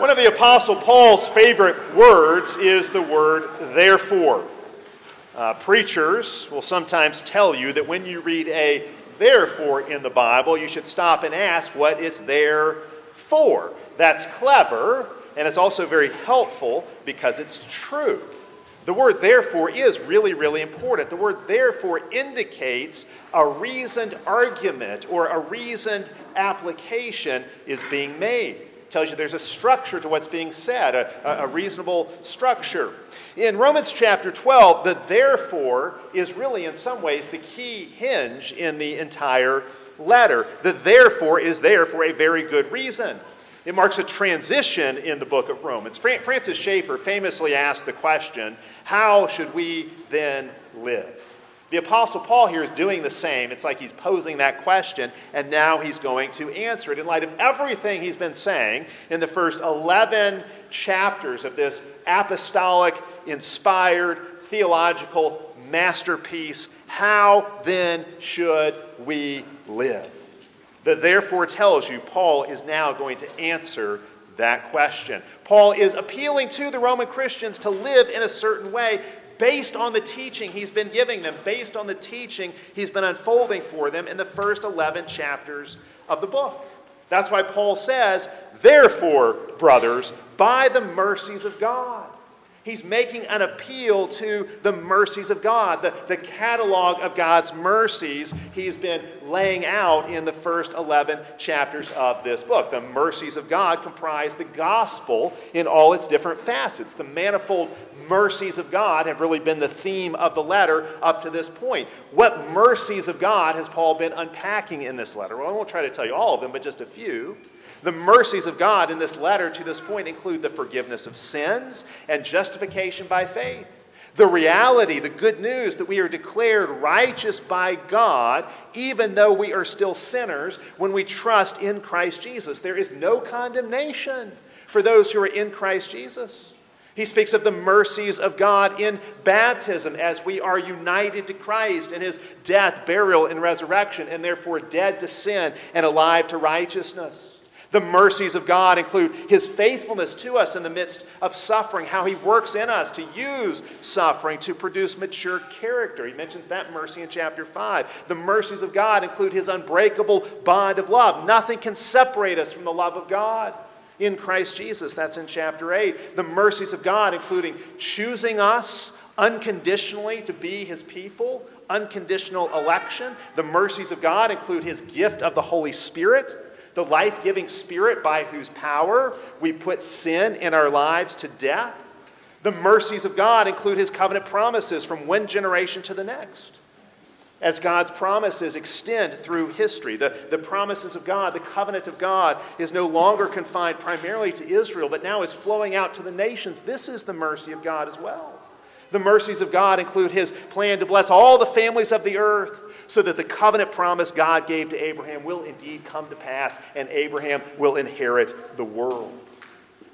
One of the Apostle Paul's favorite words is the word therefore. Uh, preachers will sometimes tell you that when you read a therefore in the Bible, you should stop and ask what it's there for. That's clever, and it's also very helpful because it's true. The word therefore is really, really important. The word therefore indicates a reasoned argument or a reasoned application is being made tells you there's a structure to what's being said, a, a, reasonable structure. In Romans chapter 12, the therefore is really, in some ways, the key hinge in the entire letter. The therefore is there for a very good reason. It marks a transition in the book of Romans. Francis Schaeffer famously asked the question how should we then live? The Apostle Paul here is doing the same. It's like he's posing that question, and now he's going to answer it in light of everything he's been saying in the first 11 chapters of this apostolic, inspired, theological masterpiece. How then should we live? The therefore tells you Paul is now going to answer that question. Paul is appealing to the Roman Christians to live in a certain way based on the teaching he's been giving them, based on the teaching he's been unfolding for them in the first 11 chapters of the book. That's why Paul says, Therefore, brothers, by the mercies of God. He's making an appeal to the mercies of God, the, the catalog of God's mercies he's been laying out in the first 11 chapters of this book. The mercies of God comprise the gospel in all its different facets. The manifold mercies of God have really been the theme of the letter up to this point. What mercies of God has Paul been unpacking in this letter? Well, I won't try to tell you all of them, but just a few. The mercies of God in this letter to this point include the forgiveness of sins and justification by faith. The reality, the good news that we are declared righteous by God, even though we are still sinners, when we trust in Christ Jesus. There is no condemnation for those who are in Christ Jesus. He speaks of the mercies of God in baptism as we are united to Christ in his death, burial, and resurrection, and therefore dead to sin and alive to righteousness. The mercies of God include His faithfulness to us in the midst of suffering, how He works in us to use suffering to produce mature character. He mentions that mercy in chapter 5. The mercies of God include His unbreakable bond of love. Nothing can separate us from the love of God in Christ Jesus. That's in chapter 8. The mercies of God, including choosing us unconditionally to be His people, unconditional election. The mercies of God include His gift of the Holy Spirit the life giving Spirit by whose power we put sin in our lives to death. The mercies of God include His covenant promises from one generation to the next. As God's promises extend through history, the, the promises of God, the covenant of God, is no longer confined primarily to Israel, but now is flowing out to the nations. This is the mercy of God as well. The mercies of God include his plan to bless all the families of the earth so that the covenant promise God gave to Abraham will indeed come to pass and Abraham will inherit the world.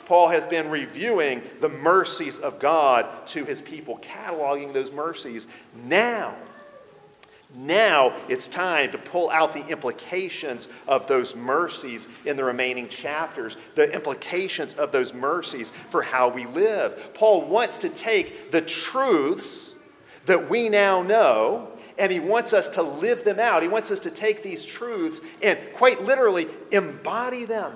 Paul has been reviewing the mercies of God to his people, cataloging those mercies. Now, now it's time to pull out the implications of those mercies in the remaining chapters, the implications of those mercies for how we live. Paul wants to take the truths that we now know and he wants us to live them out. He wants us to take these truths and quite literally embody them.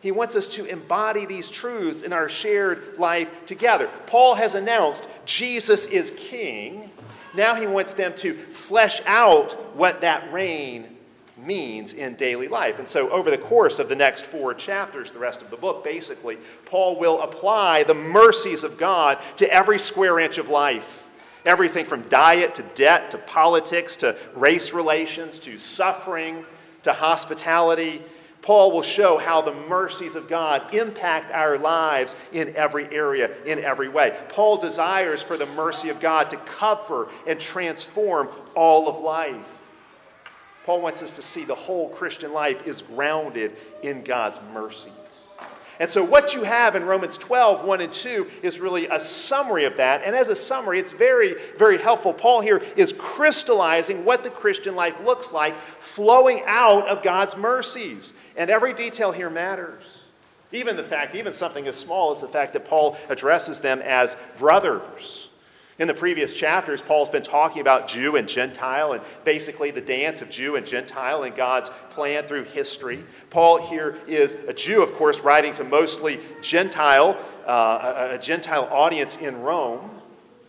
He wants us to embody these truths in our shared life together. Paul has announced Jesus is king now he wants them to flesh out what that reign means in daily life. And so, over the course of the next four chapters, the rest of the book, basically, Paul will apply the mercies of God to every square inch of life. Everything from diet to debt to politics to race relations to suffering to hospitality Paul will show how the mercies of God impact our lives in every area, in every way. Paul desires for the mercy of God to cover and transform all of life. Paul wants us to see the whole Christian life is grounded in God's mercies. And so, what you have in Romans 12, 1 and 2 is really a summary of that. And as a summary, it's very, very helpful. Paul here is crystallizing what the Christian life looks like, flowing out of God's mercies. And every detail here matters. Even the fact, even something as small as the fact that Paul addresses them as brothers. In the previous chapters, Paul's been talking about Jew and Gentile and basically the dance of Jew and Gentile and God's plan through history. Paul here is a Jew, of course, writing to mostly Gentile, uh, a, a Gentile audience in Rome.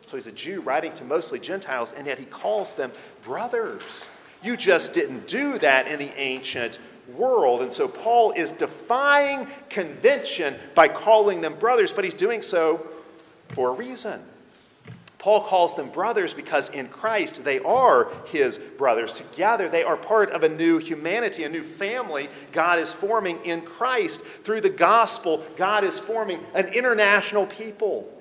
So he's a Jew writing to mostly Gentiles, and yet he calls them brothers. You just didn't do that in the ancient world. And so Paul is defying convention by calling them brothers, but he's doing so for a reason. Paul calls them brothers because in Christ they are his brothers. Together they are part of a new humanity, a new family God is forming in Christ. Through the gospel, God is forming an international people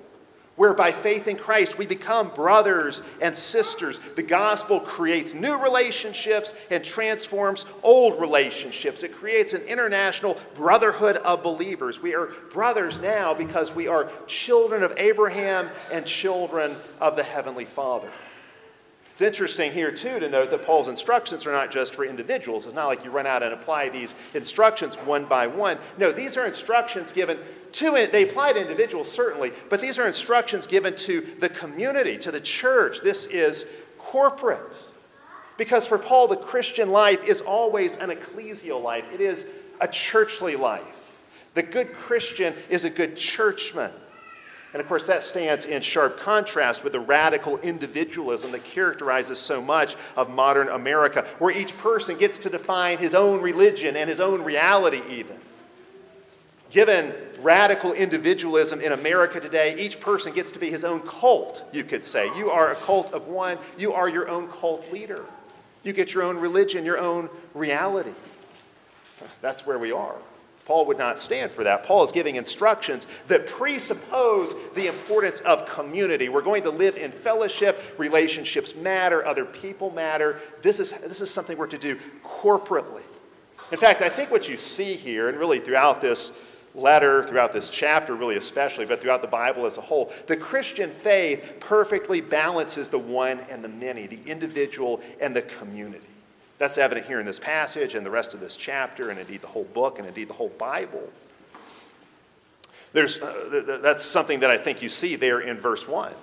where by faith in Christ we become brothers and sisters. The gospel creates new relationships and transforms old relationships. It creates an international brotherhood of believers. We are brothers now because we are children of Abraham and children of the Heavenly Father. It's interesting here, too, to note that Paul's instructions are not just for individuals. It's not like you run out and apply these instructions one by one. No, these are instructions given to they apply to individuals certainly, but these are instructions given to the community, to the church. This is corporate. Because for Paul, the Christian life is always an ecclesial life, it is a churchly life. The good Christian is a good churchman. And of course, that stands in sharp contrast with the radical individualism that characterizes so much of modern America, where each person gets to define his own religion and his own reality, even. Given radical individualism in America today, each person gets to be his own cult, you could say. You are a cult of one, you are your own cult leader. You get your own religion, your own reality. That's where we are. Paul would not stand for that. Paul is giving instructions that presuppose the importance of community. We're going to live in fellowship, relationships matter, other people matter. This is, this is something we're to do corporately. In fact, I think what you see here, and really throughout this letter, throughout this chapter, really especially, but throughout the Bible as a whole, the Christian faith perfectly balances the one and the many, the individual and the community. That's evident here in this passage and the rest of this chapter, and indeed the whole book, and indeed the whole Bible. There's, uh, that's something that I think you see there in verse 1.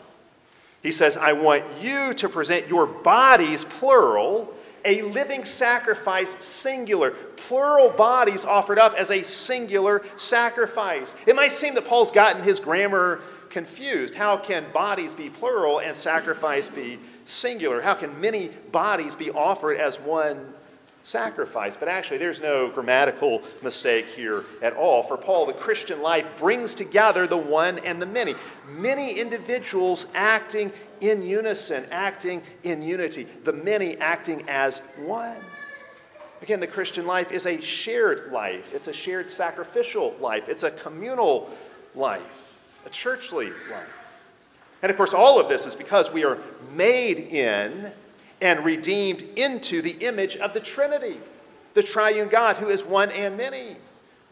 He says, I want you to present your bodies, plural, a living sacrifice, singular, plural bodies offered up as a singular sacrifice. It might seem that Paul's gotten his grammar confused. How can bodies be plural and sacrifice be singular? How can many bodies be offered as one sacrifice? But actually, there's no grammatical mistake here at all. For Paul, the Christian life brings together the one and the many. Many individuals acting in unison, acting in unity, the many acting as one. Again, the Christian life is a shared life, it's a shared sacrificial life, it's a communal life, a churchly life. And of course, all of this is because we are made in and redeemed into the image of the Trinity, the triune God who is one and many.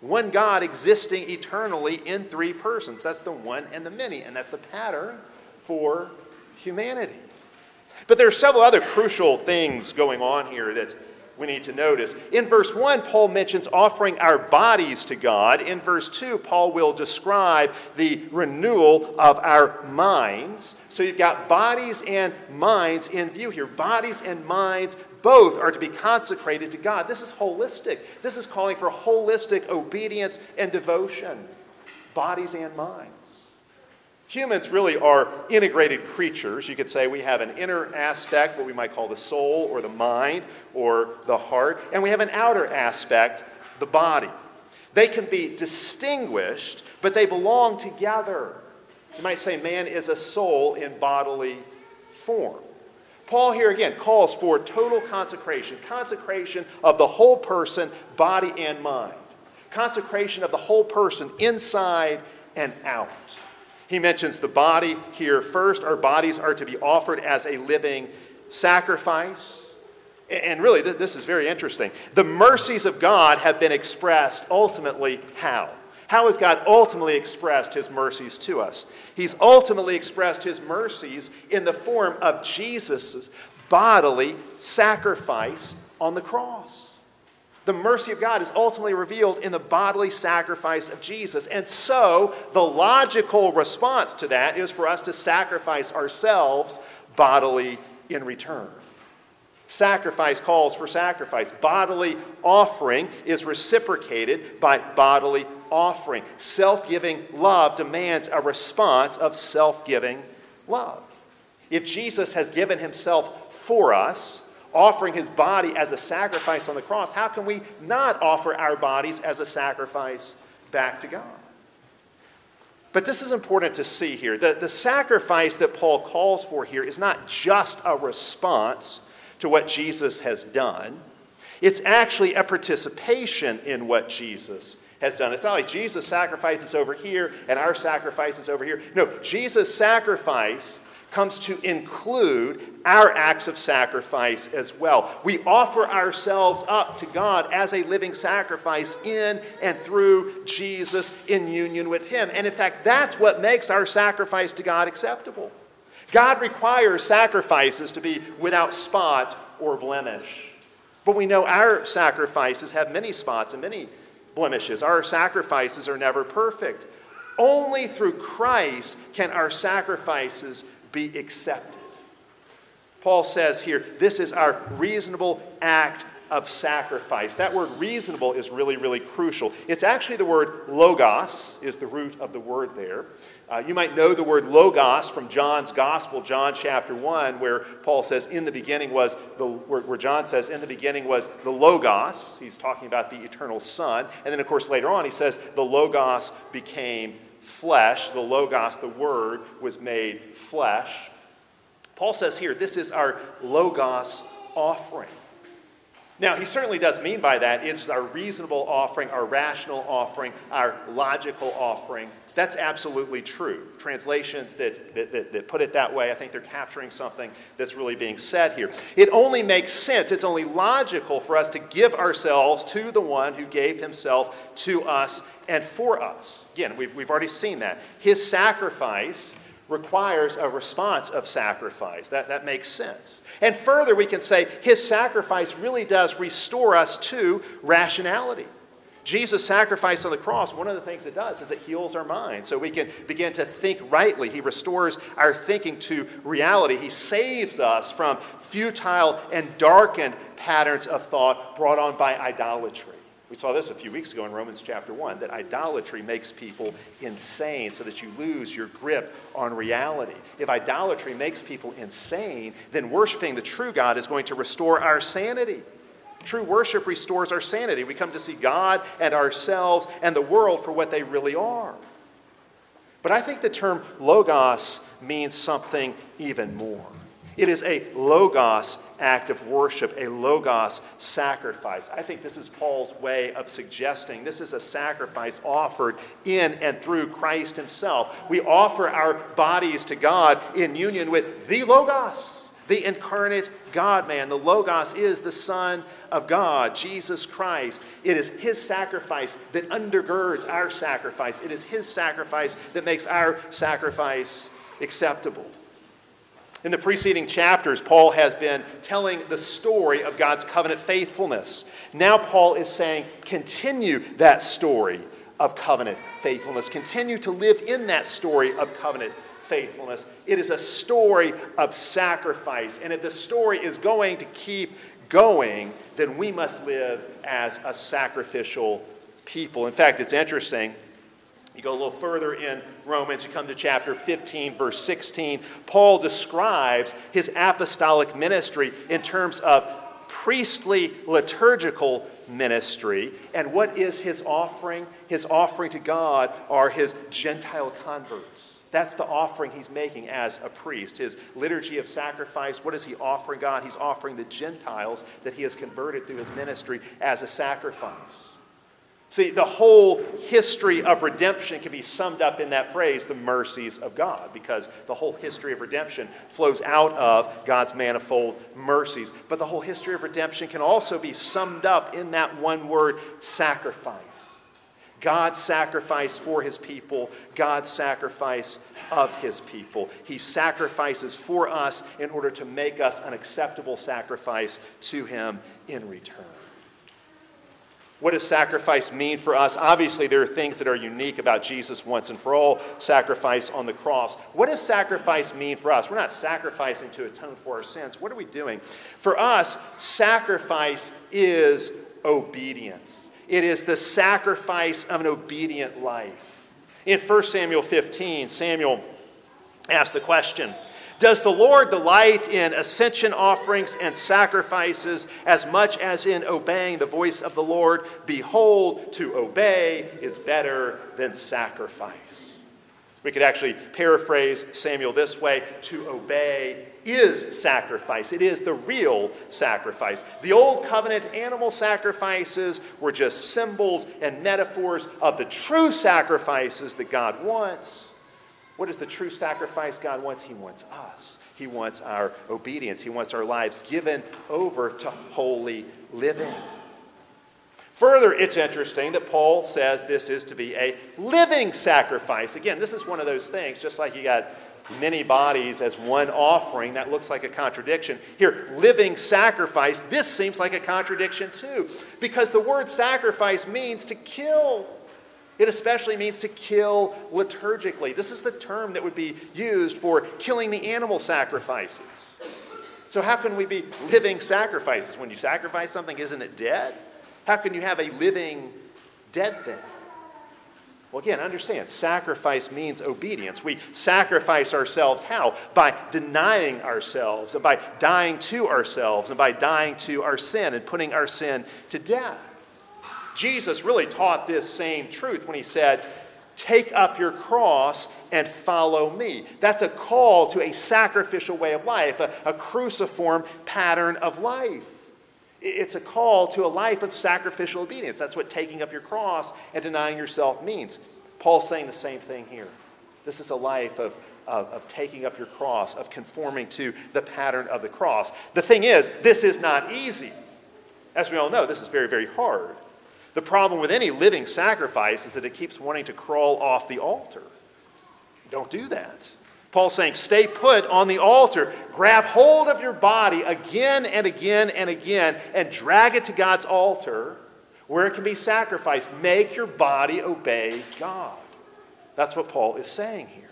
One God existing eternally in three persons. That's the one and the many, and that's the pattern for humanity. But there are several other crucial things going on here that we need to notice. In verse 1, Paul mentions offering our bodies to God. In verse 2, Paul will describe the renewal of our minds. So you've got bodies and minds in view here. Bodies and minds both are to be consecrated to God. This is holistic. This is calling for holistic obedience and devotion. Bodies and minds. Humans really are integrated creatures. You could say we have an inner aspect, what we might call the soul or the mind or the heart, and we have an outer aspect, the body. They can be distinguished, but they belong together. You might say man is a soul in bodily form. Paul here again calls for total consecration, consecration of the whole person, body and mind, consecration of the whole person inside and out. He mentions the body here first. Our bodies are to be offered as a living sacrifice. And really, this is very interesting. The mercies of God have been expressed ultimately how? How has God ultimately expressed his mercies to us? He's ultimately expressed his mercies in the form of Jesus' bodily sacrifice on the cross. The mercy of God is ultimately revealed in the bodily sacrifice of Jesus. And so, the logical response to that is for us to sacrifice ourselves bodily in return. Sacrifice calls for sacrifice. Bodily offering is reciprocated by bodily offering. Self giving love demands a response of self giving love. If Jesus has given himself for us, offering his body as a sacrifice on the cross, how can we not offer our bodies as a sacrifice back to God? But this is important to see here. The, the sacrifice that Paul calls for here is not just a response to what Jesus has done, it's actually a participation in what Jesus has done. It's not like Jesus' sacrifice is over here and our sacrifice is over here. No, Jesus' sacrifice comes to include our acts of sacrifice as well. We offer ourselves up to God as a living sacrifice in and through Jesus in union with Him. And in fact, that's what makes our sacrifice to God acceptable. God requires sacrifices to be without spot or blemish. But we know our sacrifices have many spots and many blemishes. Our sacrifices are never perfect. Only through Christ can our sacrifices be accepted. Paul says here, this is our reasonable act of sacrifice. That word reasonable is really, really crucial. It's actually the word logos, is the root of the word there. Uh, you might know the word logos from John's Gospel, John chapter 1, where Paul says, in the beginning was, the, where, where John says, in the beginning was the logos. He's talking about the eternal Son. And then, of course, later on, he says, the logos became flesh. The logos, the word, was made flesh. Paul says here, this is our logos offering. Now, he certainly does mean by that it is our reasonable offering, our rational offering, our logical offering. That's absolutely true. Translations that, that, that, that, put it that way, I think they're capturing something that's really being said here. It only makes sense, it's only logical for us to give ourselves to the one who gave himself to us and for us. Again, we've, we've already seen that. His sacrifice requires a response of sacrifice. That, that makes sense. And further, we can say his sacrifice really does restore us to rationality. Jesus' sacrifice on the cross, one of the things it does is it heals our minds so we can begin to think rightly. He restores our thinking to reality. He saves us from futile and darkened patterns of thought brought on by idolatry. We saw this a few weeks ago in Romans chapter 1 that idolatry makes people insane so that you lose your grip on reality. If idolatry makes people insane, then worshiping the true God is going to restore our sanity. True worship restores our sanity. We come to see God and ourselves and the world for what they really are. But I think the term logos means something even more. It is a logos act of worship, a logos sacrifice. I think this is Paul's way of suggesting this is a sacrifice offered in and through Christ himself. We offer our bodies to God in union with the logos, the incarnate God man. The logos is the Son of God, Jesus Christ. It is his sacrifice that undergirds our sacrifice. It is his sacrifice that makes our sacrifice acceptable. In the preceding chapters, Paul has been telling the story of God's covenant faithfulness. Now, Paul is saying, continue that story of covenant faithfulness. Continue to live in that story of covenant faithfulness. It is a story of sacrifice. And if the story is going to keep going, then we must live as a sacrificial people. In fact, it's interesting you go a little further in Romans, you come to chapter 15, verse 16. Paul describes his apostolic ministry in terms of priestly liturgical ministry. And what is his offering? His offering to God are his Gentile converts. That's the offering he's making as a priest. His liturgy of sacrifice, what is he offering God? He's offering the Gentiles that he has converted through his ministry as a sacrifice. See, the whole history of redemption can be summed up in that phrase, the mercies of God, because the whole history of redemption flows out of God's manifold mercies. But the whole history of redemption can also be summed up in that one word, sacrifice. God's sacrifice for his people, God's sacrifice of his people. He sacrifices for us in order to make us an acceptable sacrifice to him in return. What does sacrifice mean for us? Obviously, there are things that are unique about Jesus once and for all sacrifice on the cross. What does sacrifice mean for us? We're not sacrificing to atone for our sins. What are we doing? For us, sacrifice is obedience, it is the sacrifice of an obedient life. In 1 Samuel 15, Samuel asked the question does the Lord delight in ascension offerings and sacrifices as much as in obeying the voice of the Lord? Behold, to obey is better than sacrifice. We could actually paraphrase Samuel this way to obey is sacrifice. It is the real sacrifice. The old covenant animal sacrifices were just symbols and metaphors of the true sacrifices that God wants. What is the true sacrifice God wants? He wants us. He wants our obedience. He wants our lives given over to holy living. Further, it's interesting that Paul says this is to be a living sacrifice. Again, this is one of those things, just like you got many bodies as one offering, that looks like a contradiction. Here, living sacrifice, this seems like a contradiction too, because the word sacrifice means to kill. It especially means to kill liturgically. This is the term that would be used for killing the animal sacrifices. So, how can we be living sacrifices? When you sacrifice something, isn't it dead? How can you have a living dead thing? Well, again, understand sacrifice means obedience. We sacrifice ourselves how? By denying ourselves, and by dying to ourselves, and by dying to our sin and putting our sin to death. Jesus really taught this same truth when he said, Take up your cross and follow me. That's a call to a sacrificial way of life, a, a cruciform pattern of life. It's a call to a life of sacrificial obedience. That's what taking up your cross and denying yourself means. Paul's saying the same thing here. This is a life of, of, of, taking up your cross, of conforming to the pattern of the cross. The thing is, this is not easy. As we all know, this is very, very hard. The problem with any living sacrifice is that it keeps wanting to crawl off the altar. Don't do that. Paul's saying, stay put on the altar. Grab hold of your body again and again and again and drag it to God's altar where it can be sacrificed. Make your body obey God. That's what Paul is saying here.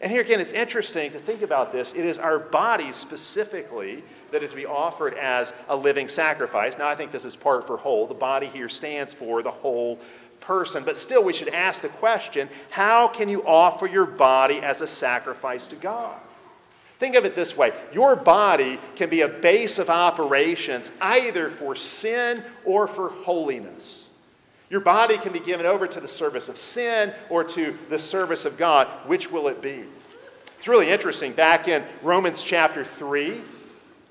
And here again, it's interesting to think about this. It is our bodies specifically that are to be offered as a living sacrifice. Now, I think this is part for whole. The body here stands for the whole person. But still, we should ask the question how can you offer your body as a sacrifice to God? Think of it this way your body can be a base of operations either for sin or for holiness. Your body can be given over to the service of sin or to the service of God. Which will it be? It's really interesting. Back in Romans chapter 3,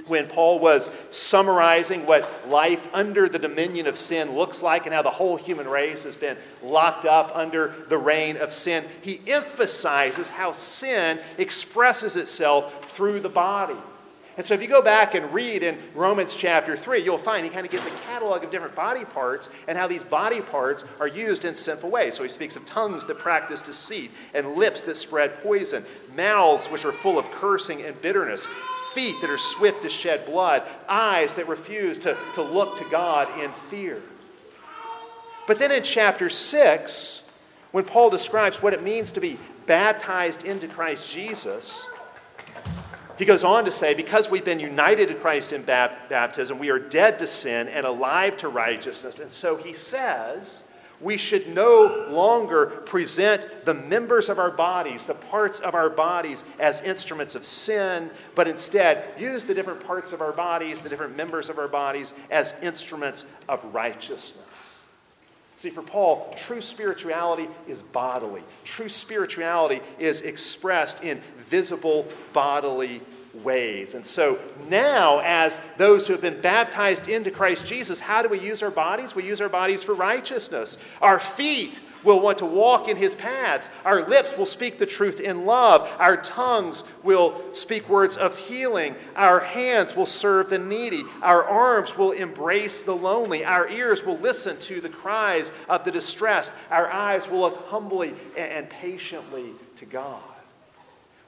when Paul was summarizing what life under the dominion of sin looks like and how the whole human race has been locked up under the reign of sin, he emphasizes how sin expresses itself through the body. And so if you go back and read in Romans chapter 3, you'll find he kind of gives a catalog of different body parts and how these body parts are used in sinful ways. So he speaks of tongues that practice deceit, and lips that spread poison, mouths which are full of cursing and bitterness, feet that are swift to shed blood, eyes that refuse to, to look to God in fear. But then in chapter 6, when Paul describes what it means to be baptized into Christ Jesus, he goes on to say, because we've been united to Christ in baptism, we are dead to sin and alive to righteousness. And so he says, we should no longer present the members of our bodies, the parts of our bodies, as instruments of sin, but instead use the different parts of our bodies, the different members of our bodies, as instruments of righteousness. See, for Paul, true spirituality is bodily. True spirituality is expressed in visible bodily ways. And so now, as those who have been baptized into Christ Jesus, how do we use our bodies? We use our bodies for righteousness. Our feet will want to walk in his paths. Our lips will speak the truth in love. Our tongues will speak words of healing. Our hands will serve the needy. Our arms will embrace the lonely. Our ears will listen to the cries of the distressed. Our eyes will look humbly and patiently to God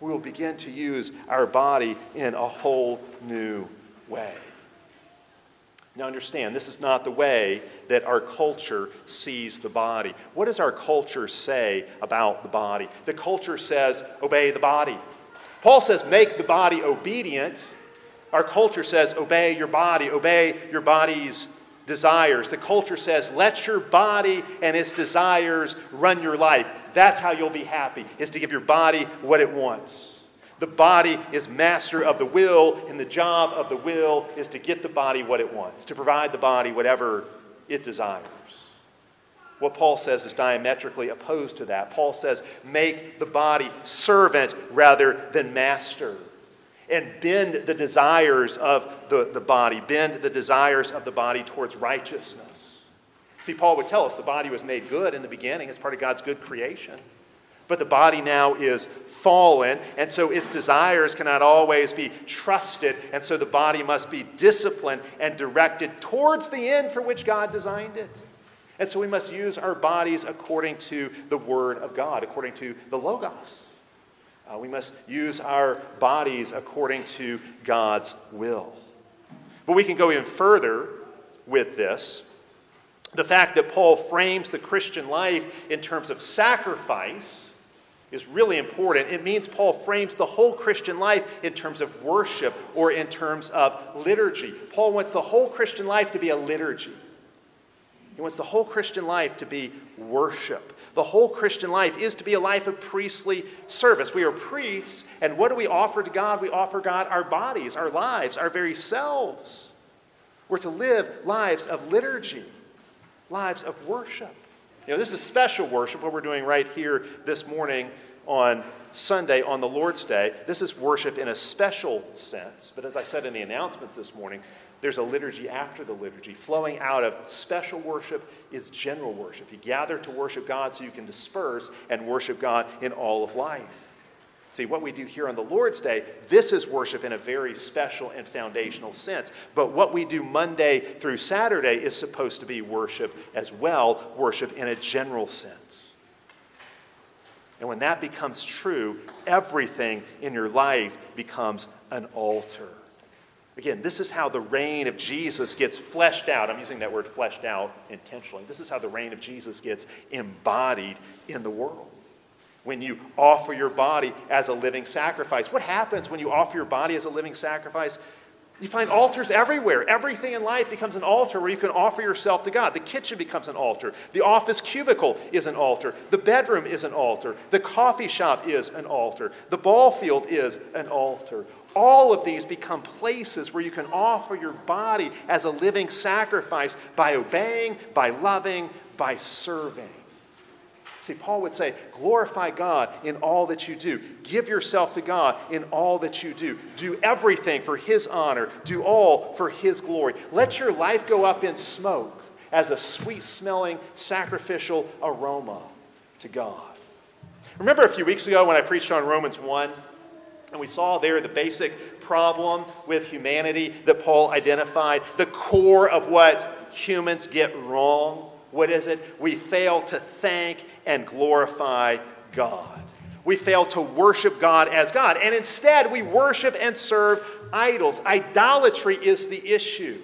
we will begin to use our body in a whole new way. Now, understand, this is not the way that our culture sees the body. What does our culture say about the body? The culture says, obey the body. Paul says, make the body obedient. Our culture says, obey your body, obey your body's desires. The culture says, let your body and its desires run your life. That's how you'll be happy, is to give your body what it wants. The body is master of the will, and the job of the will is to get the body what it wants, to provide the body whatever it desires. What Paul says is diametrically opposed to that. Paul says, make the body servant rather than master. And bend the desires of the, the body, bend the desires of the body towards righteousness. See, Paul would tell us the body was made good in the beginning as part of God's good creation. But the body now is fallen, and so its desires cannot always be trusted, and so the body must be disciplined and directed towards the end for which God designed it. And so we must use our bodies according to the Word of God, according to the Logos. Uh, we must use our bodies according to God's will. But we can go even further with this. The fact that Paul frames the Christian life in terms of sacrifice is really important. It means Paul frames the whole Christian life in terms of worship or in terms of liturgy. Paul wants the whole Christian life to be a liturgy. He wants the whole Christian life to be worship. The whole Christian life is to be a life of priestly service. We are priests, and what do we offer to God? We offer God our bodies, our lives, our very selves. We're to live lives of liturgy, lives of worship. You know, this is special worship, what we're doing right here this morning on Sunday, on the Lord's Day. This is worship in a special sense. But as I said in the announcements this morning, there's a liturgy after the liturgy. Flowing out of special worship is general worship. You gather to worship God so you can disperse and worship God in all of life. See, what we do here on the Lord's Day, this is worship in a very special and foundational sense. But what we do Monday through Saturday is supposed to be worship as well, worship in a general sense. And when that becomes true, everything in your life becomes an altar. Again, this is how the reign of Jesus gets fleshed out. I'm using that word fleshed out intentionally. This is how the reign of Jesus gets embodied in the world when you offer your body as a living sacrifice. What happens when you offer your body as a living sacrifice? You find altars everywhere. Everything in life becomes an altar where you can offer yourself to God. The kitchen becomes an altar. The office cubicle is an altar. The bedroom is an altar. The coffee shop is an altar. The ball field is an altar. All of these become places where you can offer your body as a living sacrifice by obeying, by loving, by serving. See, Paul would say, glorify God in all that you do. Give yourself to God in all that you do. Do everything for His honor. Do all for His glory. Let your life go up in smoke as a sweet smelling sacrificial aroma to God. Remember a few weeks ago when I preached on Romans 1? And we saw there the basic problem with humanity that Paul identified, the core of what humans get wrong. What is it? We fail to thank and glorify God. We fail to worship God as God. And instead, we worship and serve idols. Idolatry is the issue.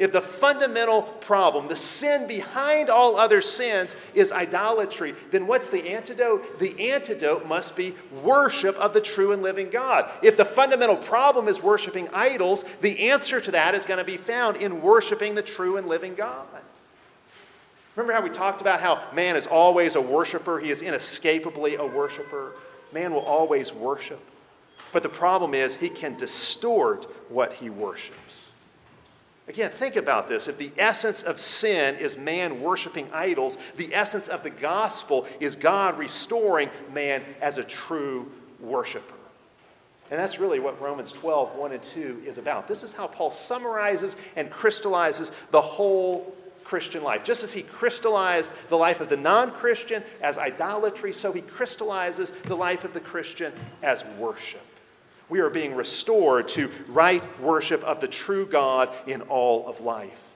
If the fundamental problem, the sin behind all other sins, is idolatry, then what's the antidote? The antidote must be worship of the true and living God. If the fundamental problem is worshiping idols, the answer to that is going to be found in worshiping the true and living God. Remember how we talked about how man is always a worshiper? He is inescapably a worshiper. Man will always worship. But the problem is, he can distort what he worships. Again, think about this. If the essence of sin is man worshiping idols, the essence of the gospel is God restoring man as a true worshiper. And that's really what Romans 12, 1 and 2 is about. This is how Paul summarizes and crystallizes the whole Christian life. Just as he crystallized the life of the non Christian as idolatry, so he crystallizes the life of the Christian as worship. We are being restored to right worship of the true God in all of life.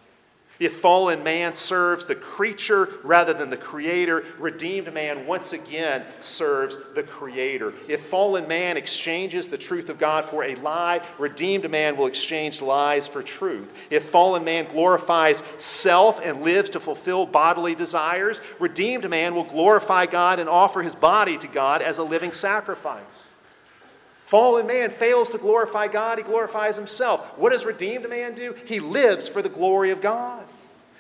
If fallen man serves the creature rather than the creator, redeemed man once again serves the creator. If fallen man exchanges the truth of God for a lie, redeemed man will exchange lies for truth. If fallen man glorifies self and lives to fulfill bodily desires, redeemed man will glorify God and offer his body to God as a living sacrifice. Fallen man fails to glorify God, he glorifies himself. What does redeemed man do? He lives for the glory of God.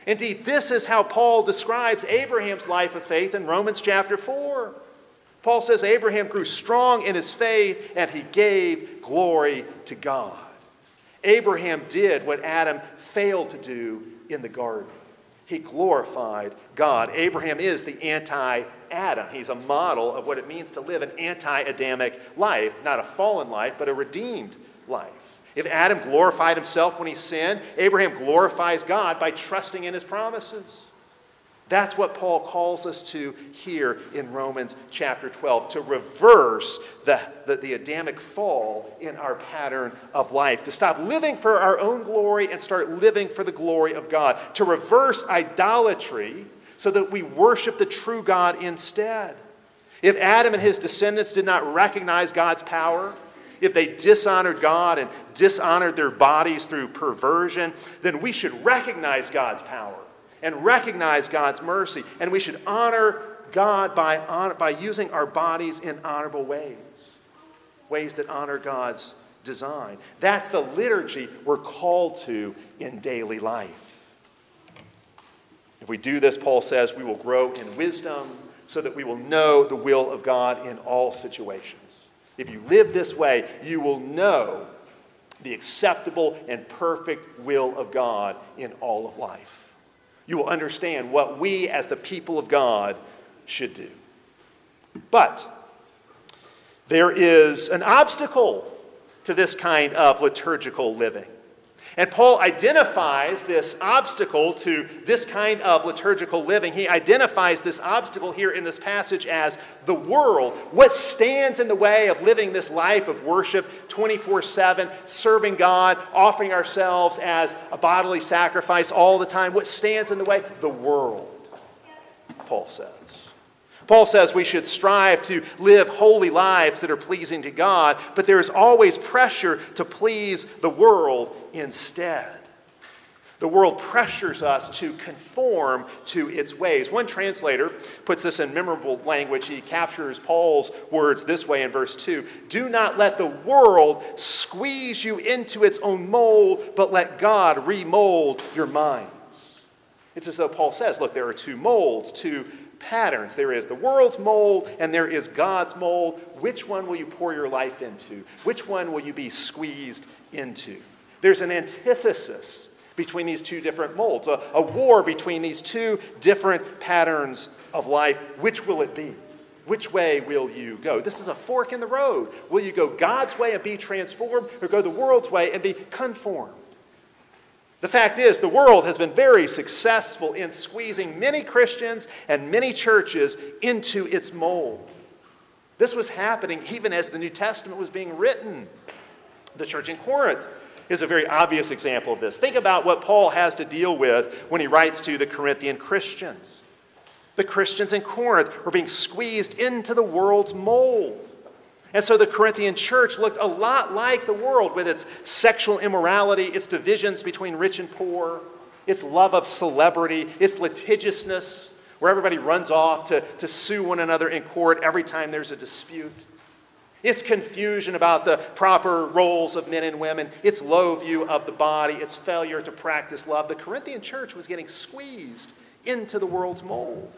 Indeed, this is how Paul describes Abraham's life of faith in Romans chapter 4. Paul says Abraham grew strong in his faith and he gave glory to God. Abraham did what Adam failed to do in the garden. He glorified God. Abraham is the anti Adam. He's a model of what it means to live an anti Adamic life, not a fallen life, but a redeemed life. If Adam glorified himself when he sinned, Abraham glorifies God by trusting in his promises. That's what Paul calls us to here in Romans chapter 12 to reverse the, the, the, Adamic fall in our pattern of life, to stop living for our own glory and start living for the glory of God, to reverse idolatry so that we worship the true God instead. If Adam and his descendants did not recognize God's power, if they dishonored God and dishonored their bodies through perversion, then we should recognize God's power and recognize God's mercy. And we should honor God by, honor, by using our bodies in honorable ways, ways that honor God's design. That's the liturgy we're called to in daily life. If we do this, Paul says, we will grow in wisdom so that we will know the will of God in all situations. If you live this way, you will know the acceptable and perfect will of God in all of life. You will understand what we as the people of God should do. But there is an obstacle to this kind of liturgical living. And Paul identifies this obstacle to this kind of liturgical living. He identifies this obstacle here in this passage as the world. What stands in the way of living this life of worship 24 7, serving God, offering ourselves as a bodily sacrifice all the time? What stands in the way? The world, Paul says. Paul says we should strive to live holy lives that are pleasing to God, but there is always pressure to please the world instead. The world pressures us to conform to its ways. One translator puts this in memorable language. He captures Paul's words this way in verse 2 Do not let the world squeeze you into its own mold, but let God remold your minds. It's as though Paul says, Look, there are two molds, two patterns. There is the world's mold and there is God's mold. Which one will you pour your life into? Which one will you be squeezed into? There's an antithesis between these two different molds, a, a war between these two different patterns of life. Which will it be? Which way will you go? This is a fork in the road. Will you go God's way and be transformed, or go the world's way and be conformed? The fact is, the world has been very successful in squeezing many Christians and many churches into its mold. This was happening even as the New Testament was being written. The church in Corinth is a very obvious example of this. Think about what Paul has to deal with when he writes to the Corinthian Christians. The Christians in Corinth were being squeezed into the world's mold. And so the Corinthian church looked a lot like the world with its sexual immorality, its divisions between rich and poor, its love of celebrity, its litigiousness, where everybody runs off to, to sue one another in court every time there's a dispute. Its confusion about the proper roles of men and women, its low view of the body, its failure to practice love. The Corinthian church was getting squeezed into the world's mold.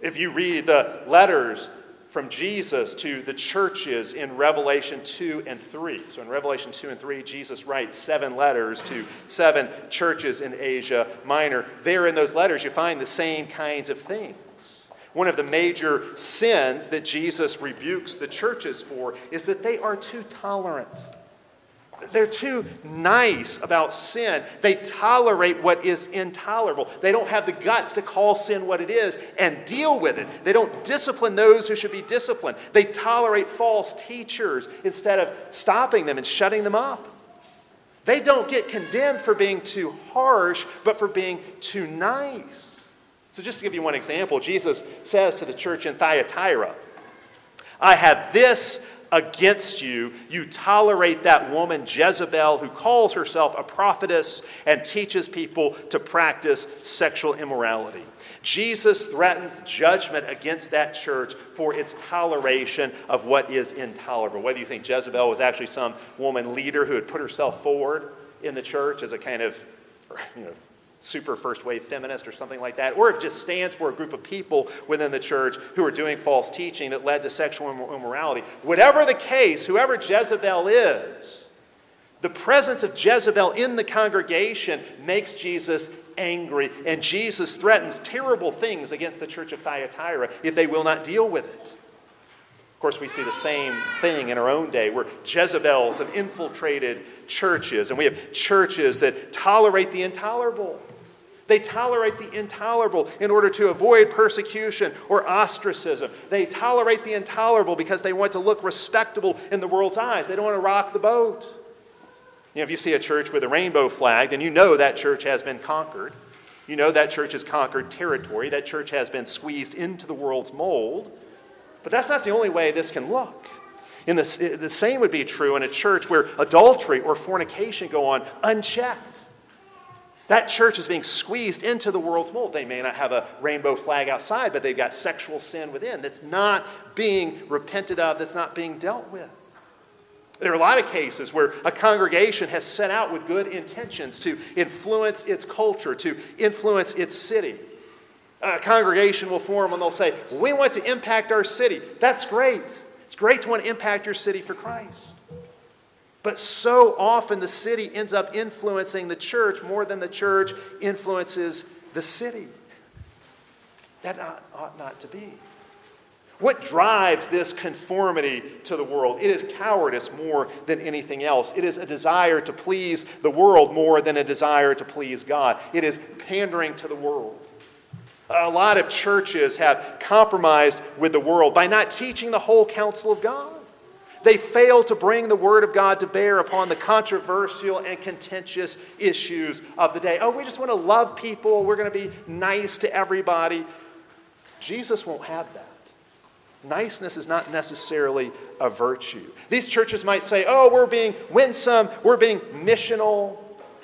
If you read the letters from Jesus to the churches in Revelation 2 and 3. So in Revelation 2 and 3, Jesus writes seven letters to seven churches in Asia Minor. There in those letters, you find the same kinds of things. One of the major sins that Jesus rebukes the churches for is that they are too tolerant. They're too nice about sin. They tolerate what is intolerable. They don't have the guts to call sin what it is and deal with it. They don't discipline those who should be disciplined. They tolerate false teachers instead of stopping them and shutting them up. They don't get condemned for being too harsh, but for being too nice. So, just to give you one example, Jesus says to the church in Thyatira, I have this against you. You tolerate that woman, Jezebel, who calls herself a prophetess and teaches people to practice sexual immorality. Jesus threatens judgment against that church for its toleration of what is intolerable. Whether you think Jezebel was actually some woman leader who had put herself forward in the church as a kind of you know, super first wave feminist or something like that, or it just stands for a group of people within the church who are doing false teaching that led to sexual immorality. Whatever the case, whoever Jezebel is, the presence of Jezebel in the congregation makes Jesus angry, and Jesus threatens terrible things against the church of Thyatira if they will not deal with it. Of course, we see the same thing in our own day where Jezebels have infiltrated churches, and we have churches that tolerate the intolerable. They tolerate the intolerable in order to avoid persecution or ostracism. They tolerate the intolerable because they want to look respectable in the world's eyes. They don't want to rock the boat. You know, if you see a church with a rainbow flag, then you know that church has been conquered. You know that church has conquered territory. That church has been squeezed into the world's mold. But that's not the only way this can look. The, the same would be true in a church where adultery or fornication go on unchecked. That church is being squeezed into the world's mold. They may not have a rainbow flag outside, but they've got sexual sin within that's not being repented of, that's not being dealt with. There are a lot of cases where a congregation has set out with good intentions to influence its culture, to influence its city. A congregation will form and they'll say, We want to impact our city. That's great. It's great to want to impact your city for Christ. But so often the city ends up influencing the church more than the church influences the city. That ought, ought not to be. What drives this conformity to the world? It is cowardice more than anything else. It is a desire to please the world more than a desire to please God. It is pandering to the world. A lot of churches have compromised with the world by not teaching the whole counsel of God. They fail to bring the Word of God to bear upon the controversial and contentious issues of the day. Oh, we just want to love people. We're going to be nice to everybody. Jesus won't have that. Niceness is not necessarily a virtue. These churches might say, oh, we're being winsome, we're being missional.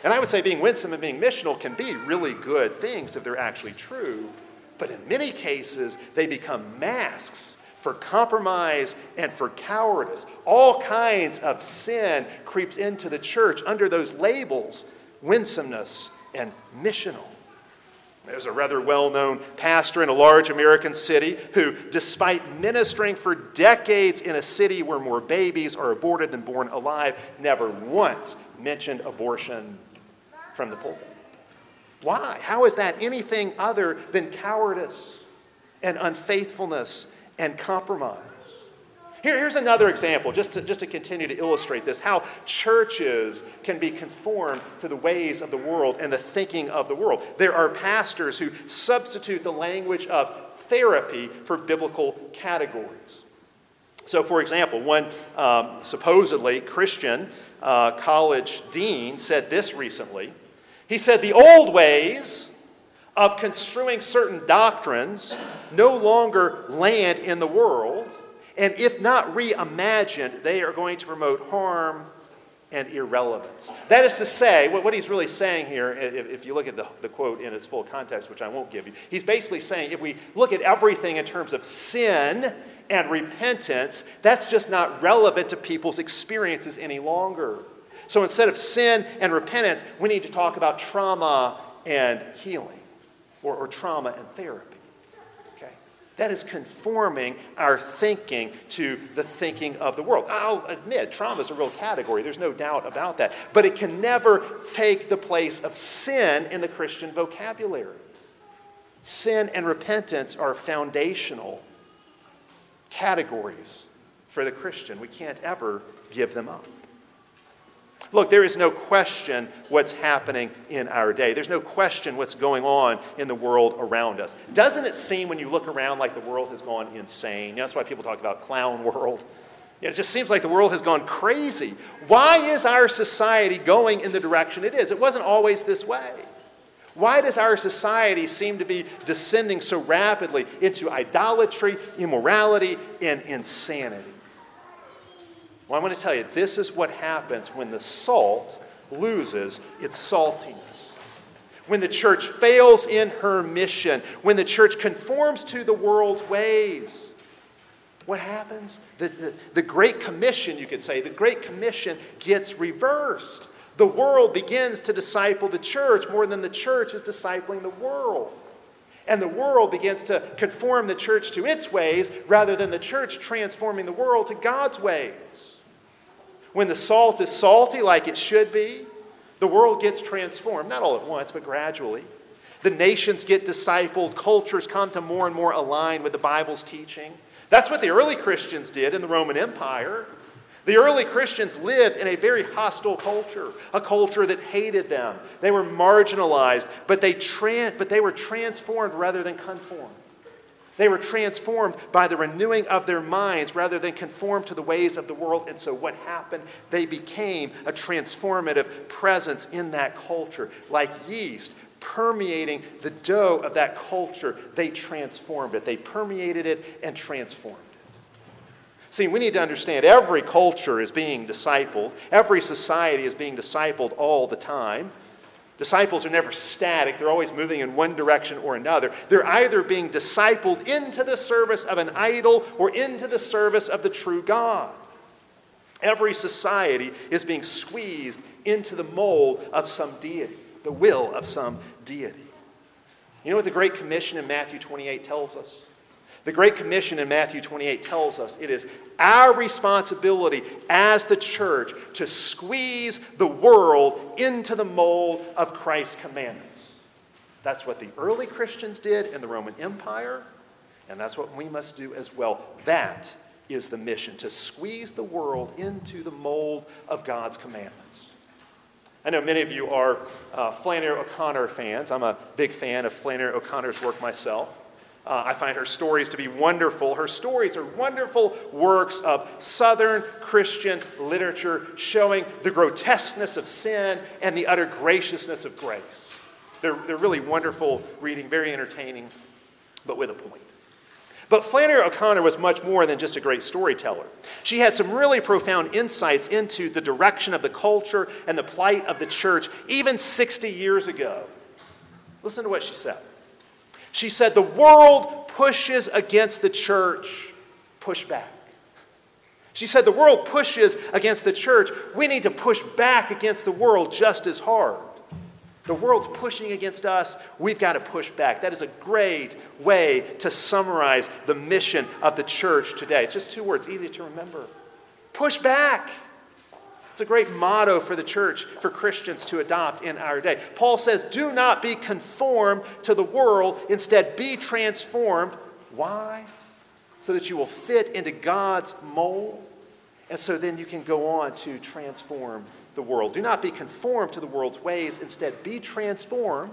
And I would say being winsome and being missional can be really good things if they're actually true. But in many cases, they become masks for compromise and for cowardice. All kinds of sin creeps into the church under those labels winsomeness and missional. There's a rather well known pastor in a large American city who, despite ministering for decades in a city where more babies are aborted than born alive, never once mentioned abortion from the pulpit. Why? How is that anything other than cowardice and unfaithfulness and compromise. Here, here's another example, just to, just to continue to illustrate this how churches can be conformed to the ways of the world and the thinking of the world. There are pastors who substitute the language of therapy for biblical categories. So, for example, one um, supposedly Christian uh, college dean said this recently. He said, The old ways, of construing certain doctrines no longer land in the world, and if not reimagined, they are going to promote harm and irrelevance. That is to say, what he's really saying here, if you look at the, the quote in its full context, which I won't give you, he's basically saying if we look at everything in terms of sin and repentance, that's just not relevant to people's experiences any longer. So instead of sin and repentance, we need to talk about trauma and healing or, or trauma and therapy. Okay? That is conforming our thinking to the thinking of the world. I'll admit, trauma is a real category, there's no doubt about that. But it can never take the place of sin in the Christian vocabulary. Sin and repentance are foundational categories for the Christian. We can't ever give them up. Look, there is no question what's happening in our day. There's no question what's going on in the world around us. Doesn't it seem when you look around like the world has gone insane? You know, that's why people talk about clown world. It just seems like the world has gone crazy. Why is our society going in the direction it is? It wasn't always this way. Why does our society seem to be descending so rapidly into idolatry, immorality, and insanity? Well, I want to tell you, this is what happens when the salt loses its saltiness. When the church fails in her mission, when the church conforms to the world's ways what happens? The, the, the, Great Commission, you could say, the Great Commission gets reversed. The world begins to disciple the church more than the church is discipling the world. And the world begins to conform the church to its ways rather than the church transforming the world to God's ways. When the salt is salty like it should be, the world gets transformed, not all at once, but gradually. The nations get discipled, cultures come to more and more align with the Bible's teaching. That's what the early Christians did in the Roman Empire. The early Christians lived in a very hostile culture, a culture that hated them. They were marginalized, but they, but they were transformed rather than conformed. They were transformed by the renewing of their minds rather than conform to the ways of the world. And so, what happened? They became a transformative presence in that culture, like yeast permeating the dough of that culture, they transformed it. They permeated it and transformed it. See, we need to understand every culture is being discipled, every society is being discipled all the time. Disciples are never static, they're always moving in one direction or another. They're either being discipled into the service of an idol or into the service of the true God. Every society is being squeezed into the mold of some deity the will of some deity. You know what the Great Commission in Matthew 28 tells us? The Great Commission in Matthew 28 tells us it is our responsibility as the church to squeeze the world into the mold of Christ's commandments. That's what the early Christians did in the Roman Empire, and that's what we must do as well. That is the mission to squeeze the world into the mold of God's commandments. I know many of you are uh, Flannery O'Connor fans. I'm a big fan of Flannery O'Connor's work myself. Uh, I find her stories to be wonderful. Her stories are wonderful works of Southern Christian literature showing the grotesqueness of sin and the utter graciousness of grace. They're, they're really wonderful reading, very entertaining, but with a point. But Flannery O'Connor was much more than just a great storyteller. She had some really profound insights into the direction of the culture and the plight of the church, even 60 years ago. Listen to what she said. She said, The world pushes against the church, push back. She said, The world pushes against the church. We need to push back against the world just as hard. The world's pushing against us. We've got to push back. That is a great way to summarize the mission of the church today. It's just two words, easy to remember. Push back. It's a great motto for the church, for Christians to adopt in our day. Paul says, Do not be conformed to the world, instead, be transformed. Why? So that you will fit into God's mold, and so then you can go on to transform the world. Do not be conformed to the world's ways. Instead, be transformed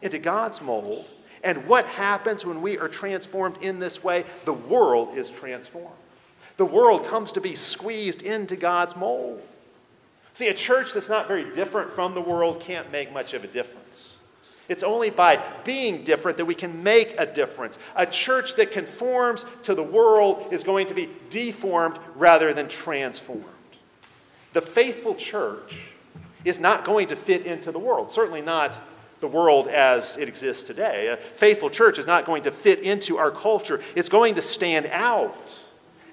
into God's mold. And what happens when we are transformed in this way? The world is transformed. The world comes to be squeezed into God's mold. See, a church that's not very different from the world can't make much of a difference. It's only by being different that we can make a difference. A church that conforms to the world is going to be deformed rather than transformed. The faithful church is not going to fit into the world, certainly not the world as it exists today. A faithful church is not going to fit into our culture, it's going to stand out.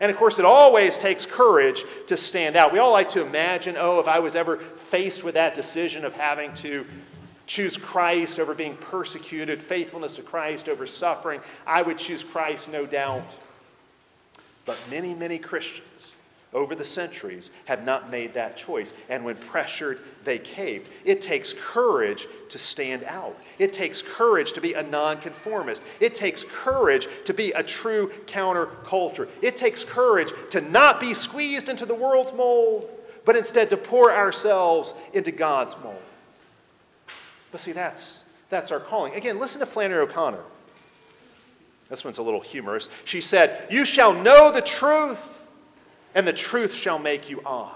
And of course, it always takes courage to stand out. We all like to imagine, oh, if I was ever faced with that decision of having to choose Christ over being persecuted, faithfulness to Christ over suffering, I would choose Christ, no doubt. But many, many Christians over the centuries have not made that choice. And when pressured, they caved. It takes courage to stand out. It takes courage to be a nonconformist. It takes courage to be a true counterculture. It takes courage to not be squeezed into the world's mold, but instead to pour ourselves into God's mold. But see, that's, that's our calling. Again, listen to Flannery O'Connor. This one's a little humorous. She said, You shall know the truth and the truth shall make you odd.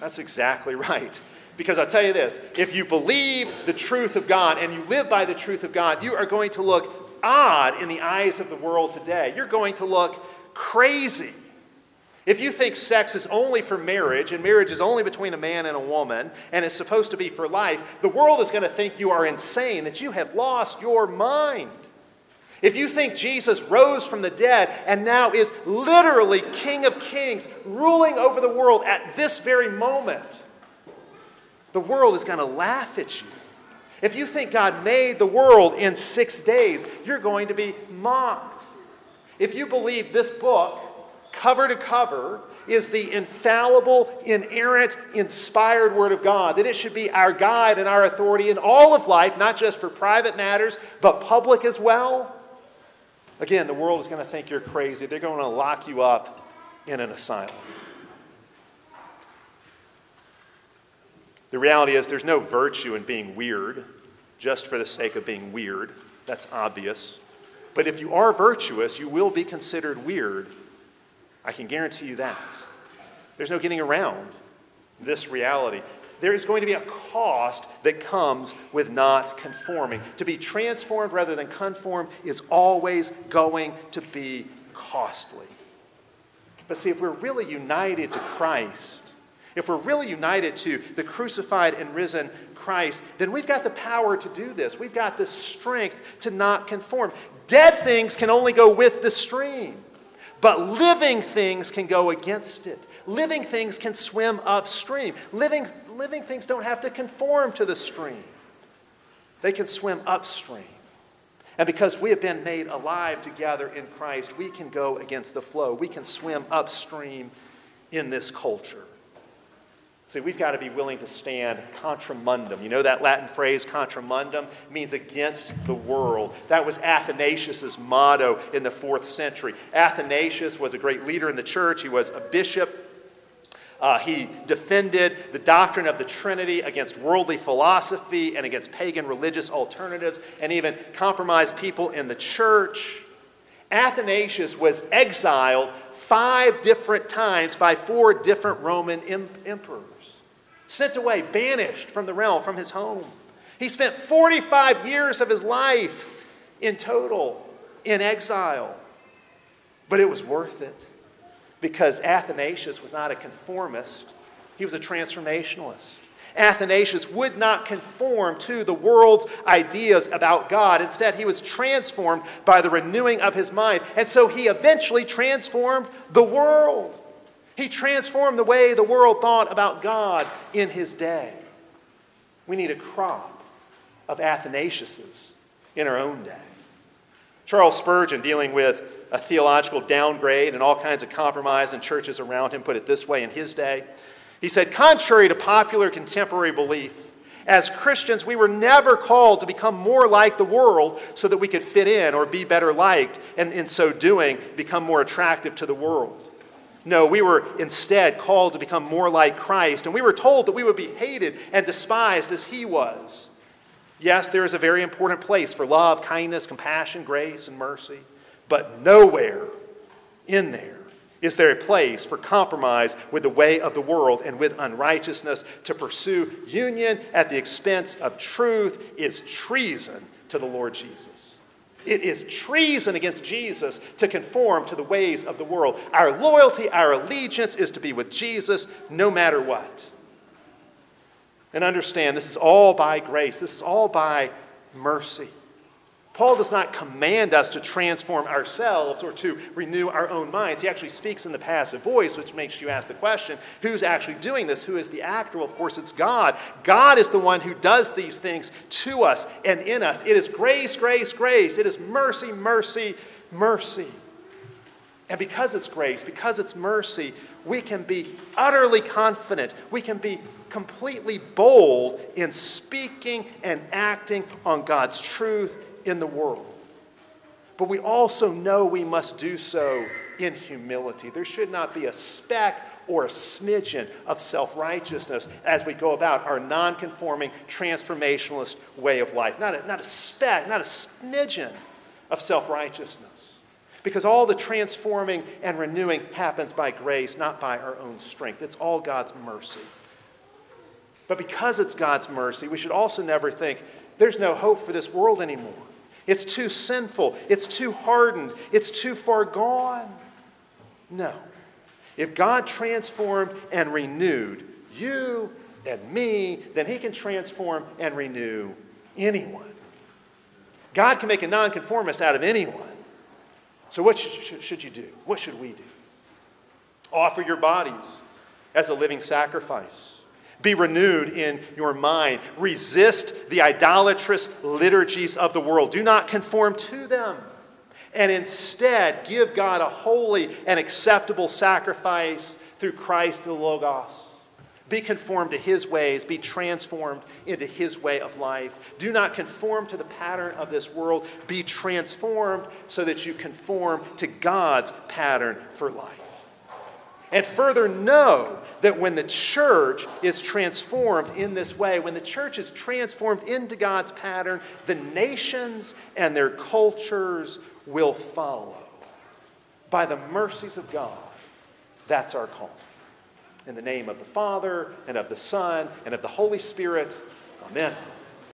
That's exactly right. Because I'll tell you this if you believe the truth of God and you live by the truth of God, you are going to look odd in the eyes of the world today. You're going to look crazy. If you think sex is only for marriage and marriage is only between a man and a woman and is supposed to be for life, the world is going to think you are insane, that you have lost your mind. If you think Jesus rose from the dead and now is literally King of Kings, ruling over the world at this very moment, the world is going to laugh at you. If you think God made the world in six days, you're going to be mocked. If you believe this book, cover to cover, is the infallible, inerrant, inspired Word of God, that it should be our guide and our authority in all of life, not just for private matters, but public as well, again, the world is going to think you're crazy. They're going to lock you up in an asylum. The reality is, there's no virtue in being weird just for the sake of being weird. That's obvious. But if you are virtuous, you will be considered weird. I can guarantee you that. There's no getting around this reality. There is going to be a cost that comes with not conforming. To be transformed rather than conformed is always going to be costly. But see, if we're really united to Christ, if we're really united to the crucified and risen Christ, then we've got the power to do this. We've got the strength to not conform. Dead things can only go with the stream, but living things can go against it. Living things can swim upstream. Living, living things don't have to conform to the stream, they can swim upstream. And because we have been made alive together in Christ, we can go against the flow. We can swim upstream in this culture. See, we've got to be willing to stand contra mundum. You know that Latin phrase, contra mundum, means against the world. That was Athanasius' motto in the fourth century. Athanasius was a great leader in the church, he was a bishop. Uh, he defended the doctrine of the Trinity against worldly philosophy and against pagan religious alternatives, and even compromised people in the church. Athanasius was exiled five different times by four different Roman emperors. Sent away, banished from the realm, from his home. He spent 45 years of his life in total in exile. But it was worth it because Athanasius was not a conformist, he was a transformationalist. Athanasius would not conform to the world's ideas about God. Instead, he was transformed by the renewing of his mind. And so he eventually transformed the world. He transformed the way the world thought about God in his day. We need a crop of Athanasiuses in our own day. Charles Spurgeon, dealing with a theological downgrade and all kinds of compromise in churches around him, put it this way in his day. He said, contrary to popular contemporary belief, as Christians, we were never called to become more like the world so that we could fit in or be better liked, and in so doing, become more attractive to the world. No, we were instead called to become more like Christ, and we were told that we would be hated and despised as He was. Yes, there is a very important place for love, kindness, compassion, grace, and mercy, but nowhere in there is there a place for compromise with the way of the world and with unrighteousness? To pursue union at the expense of truth is treason to the Lord Jesus. It is treason against Jesus to conform to the ways of the world. Our loyalty, our allegiance is to be with Jesus no matter what. And understand this is all by grace, this is all by mercy. Paul does not command us to transform ourselves or to renew our own minds. He actually speaks in the passive voice, which makes you ask the question who's actually doing this? Who is the actor? Well, of course, it's God. God is the one who does these things to us and in us. It is grace, grace, grace. It is mercy, mercy, mercy. And because it's grace, because it's mercy, we can be utterly confident. We can be completely bold in speaking and acting on God's truth in the world. But we also know we must do so in humility. There should not be a speck or a smidgen of self righteousness as we go about our non conforming, transformationalist way of life. Not a, not a speck, not a smidgen of self righteousness. Because all the transforming and renewing happens by grace, not by our own strength. It's all God's mercy. But because it's God's mercy, we should also never think there's no hope for this world anymore. It's too sinful. It's too hardened. It's too far gone. No. If God transformed and renewed you and me, then He can transform and renew anyone. God can make a nonconformist out of anyone. So, what should, you do? What should we do? Offer your bodies as a living sacrifice. Be renewed in your mind. Resist the idolatrous liturgies of the world. Do not conform to them. And instead, give God a holy and acceptable sacrifice through Christ the Logos. Be conformed to his ways. Be transformed into his way of life. Do not conform to the pattern of this world. Be transformed so that you conform to God's pattern for life. And further, know that when the church is transformed in this way, when the church is transformed into God's pattern, the nations and their cultures will follow. By the mercies of God, that's our call. In the name of the Father, and of the Son, and of the Holy Spirit, amen.